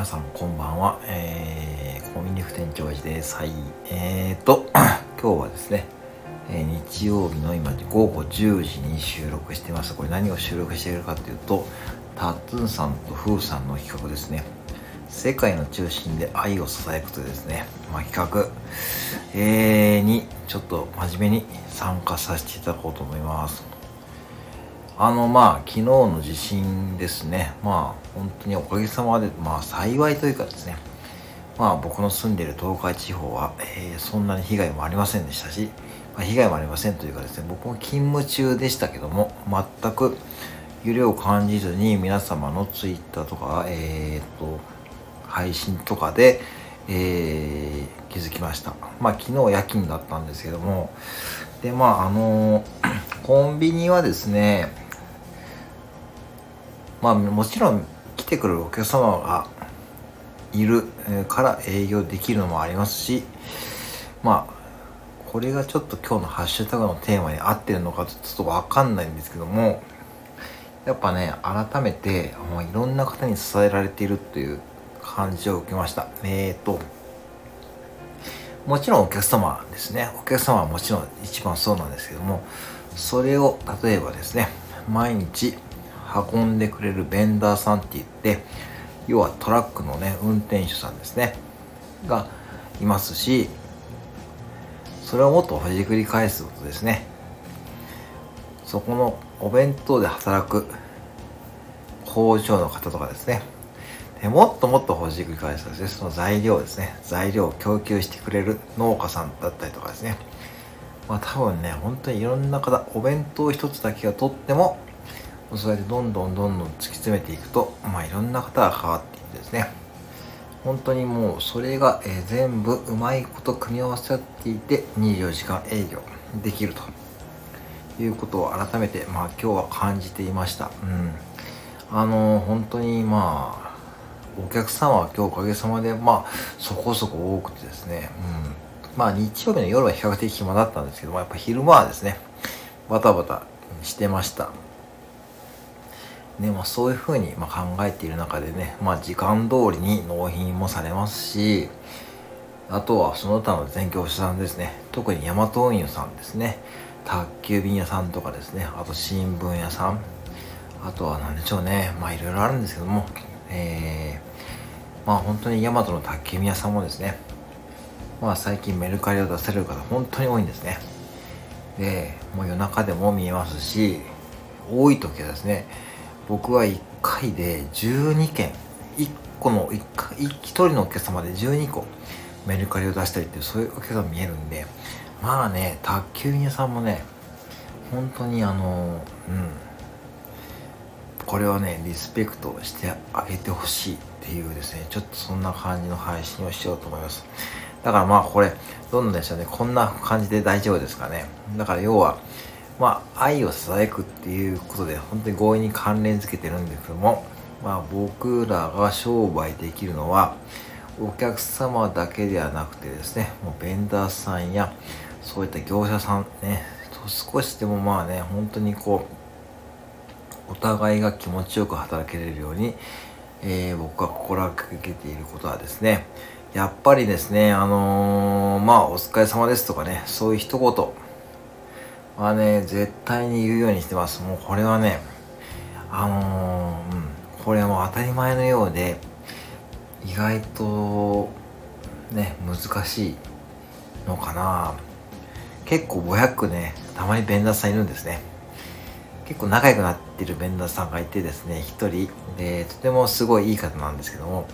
皆さんこんばんは、えー、コンビニ副店長です。はい。えーと 今日はですね、えー、日曜日の今午後10時に収録してます。これ何を収録しているかというとタッツンさんとフーさんの企画ですね。世界の中心で愛をささやくとですね、まあ、企画、えー、にちょっと真面目に参加させていただこうと思います。あのまあ昨日の地震ですね。まあ本当におかげさまでまあ幸いというかですね。まあ僕の住んでいる東海地方は、えー、そんなに被害もありませんでしたし、まあ、被害もありませんというかですね。僕も勤務中でしたけども全く揺れを感じずに皆様のツイッターとかえー、っと配信とかで、えー、気づきました。まあ昨日夜勤だったんですけども。でまああのコンビニはですねまあもちろん来てくれるお客様がいるから営業できるのもありますしまあこれがちょっと今日のハッシュタグのテーマに合ってるのかちょっとわかんないんですけどもやっぱね改めてもういろんな方に支えられているという感じを受けました。えーともちろんお客様ですね。お客様はもちろん一番そうなんですけどもそれを例えばですね毎日運んでくれるベンダーさんって言って要はトラックのね運転手さんですねがいますしそれをもっとほじくり返すことですねそこのお弁当で働く工場の方とかですねでもっともっとほじくり返すですねその材料ですね材料を供給してくれる農家さんだったりとかですねまあ多分ね本当にいろんな方お弁当一つだけがとってもそうやってどんどんどんどん突き詰めていくと、まあ、いろんな方が変わっていってですね。本当にもうそれが、え、全部うまいこと組み合わさっていて24時間営業できるということを改めて、まあ、今日は感じていました。うん、あの、本当にまあお客様は今日おかげさまでまあそこそこ多くてですね、うん、まあ日曜日の夜は比較的暇だったんですけどもやっぱ昼間はですねバタバタしてました。ねまあ、そういうふうにま考えている中でね、まあ、時間通りに納品もされますしあとはその他の全業者さんですね。特にヤマト運輸さんですね。宅急便屋さんとかですね。あと新聞屋さん。あとは何でしょうね。まあいろいろあるんですけども。えー、まあ本当にヤマトの宅急便屋さんもですね。まあ最近メルカリを出せる方本当に多いんですね。でもう夜中でも見えますし多い時はですね僕は1回で12件。1個の 1, 1人のお客様で12個メルカリを出したりってそういうお客様見えるんでまあね宅急便屋さんもね本当にあのうん。これはねリスペクトしてあげてほしいっていうですねちょっとそんな感じの配信をしようと思います。だからまあこれどんなんでしょうね。こんな感じで大丈夫ですかね。だから要はまあ、愛をささやくっていうことで本当に強引に関連づけてるんですけども、まあ、僕らが商売できるのはお客様だけではなくてですねもうベンダーさんやそういった業者さんね少しでもまあね本当にこうお互いが気持ちよく働けれるように、えー、僕が心がけていることはですねやっぱりですねあのー、まあお疲れ様ですとかねそういう一言はね、絶対に言うようにしてます。もうこれはね、あのー、うん、これはもう当たり前のようで、意外と、ね、難しいのかな結構500ね、たまにベンダーさんいるんですね。結構仲良くなってるベンダーさんがいてですね、一人で、とてもすごいいい方なんですけども、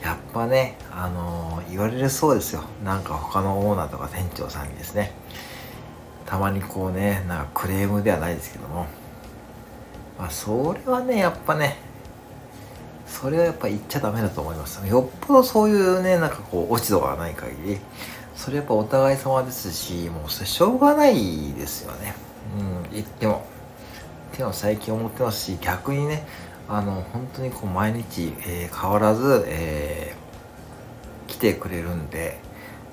やっぱね、あのー、言われるそうですよ。なんか他のオーナーとか店長さんにですね。たまにこうねなんかクレームではないですけども。まあそれはねやっぱねそれはやっぱ言っちゃダメだと思います。よっぽどそういうねなんかこう落ち度がない限りそれやっぱお互い様ですしもうそれしょうがないですよね。うん言ってもっていうのは最近思ってますし逆にねあの本当にこう毎日、えー、変わらず、えー、来てくれるんで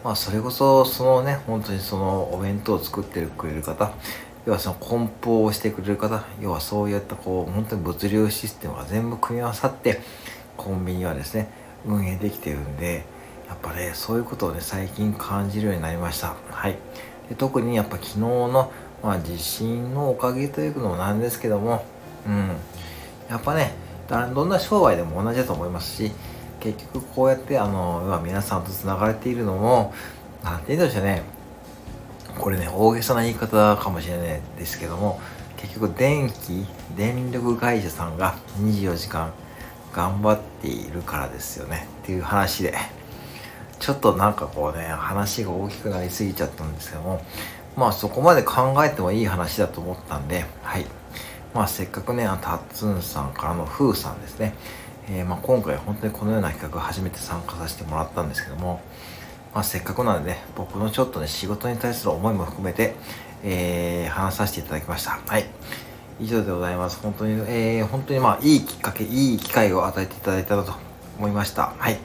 まあそれこそそのね本当にそのお弁当を作ってくれる方要はその梱包をしてくれる方要はそういったこう本当に物流システムが全部組み合わさってコンビニはですね運営できてるんで、やっぱね、そういうことをね、最近感じるようになりました。はい。で特にやっぱ昨日の、まあ、地震のおかげというのもなんですけども、うん。やっぱね、どんな商売でも同じだと思いますし、結局こうやってあの、今皆さんと繋がれているのも、なんて言うんでしょうね。これね、大げさな言い方かもしれないですけども、結局電気、電力会社さんが24時間頑張っているからですよね。っていう話で、ちょっとなんかこうね、話が大きくなりすぎちゃったんですけども、まあそこまで考えてもいい話だと思ったんで、はい。まあせっかくね、タッツンさんからのフーさんですね。えー、まあ今回本当にこのような企画を初めて参加させてもらったんですけども、まあせっかくなのでね、僕のちょっとね、仕事に対する思いも含めて、えー、話させていただきました。はい。以上でございます。本当に、えー、本当にまあいいきっかけ、いい機会を与えていただいたなと思いました。はい。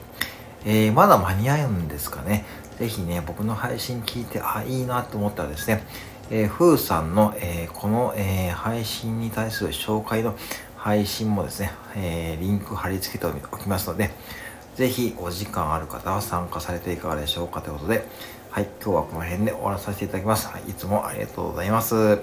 えー、まだ間に合うんですかね。ぜひね、僕の配信聞いて、あ、いいなと思ったらですね、えー、ふーさんの、えー、この、えー、配信に対する紹介の配信もですね、えー、リンク貼り付けておきますので、ぜひお時間ある方は参加されていかがでしょうかということで、はい、今日はこの辺で終わらさせていただきます。はい、いつもありがとうございます。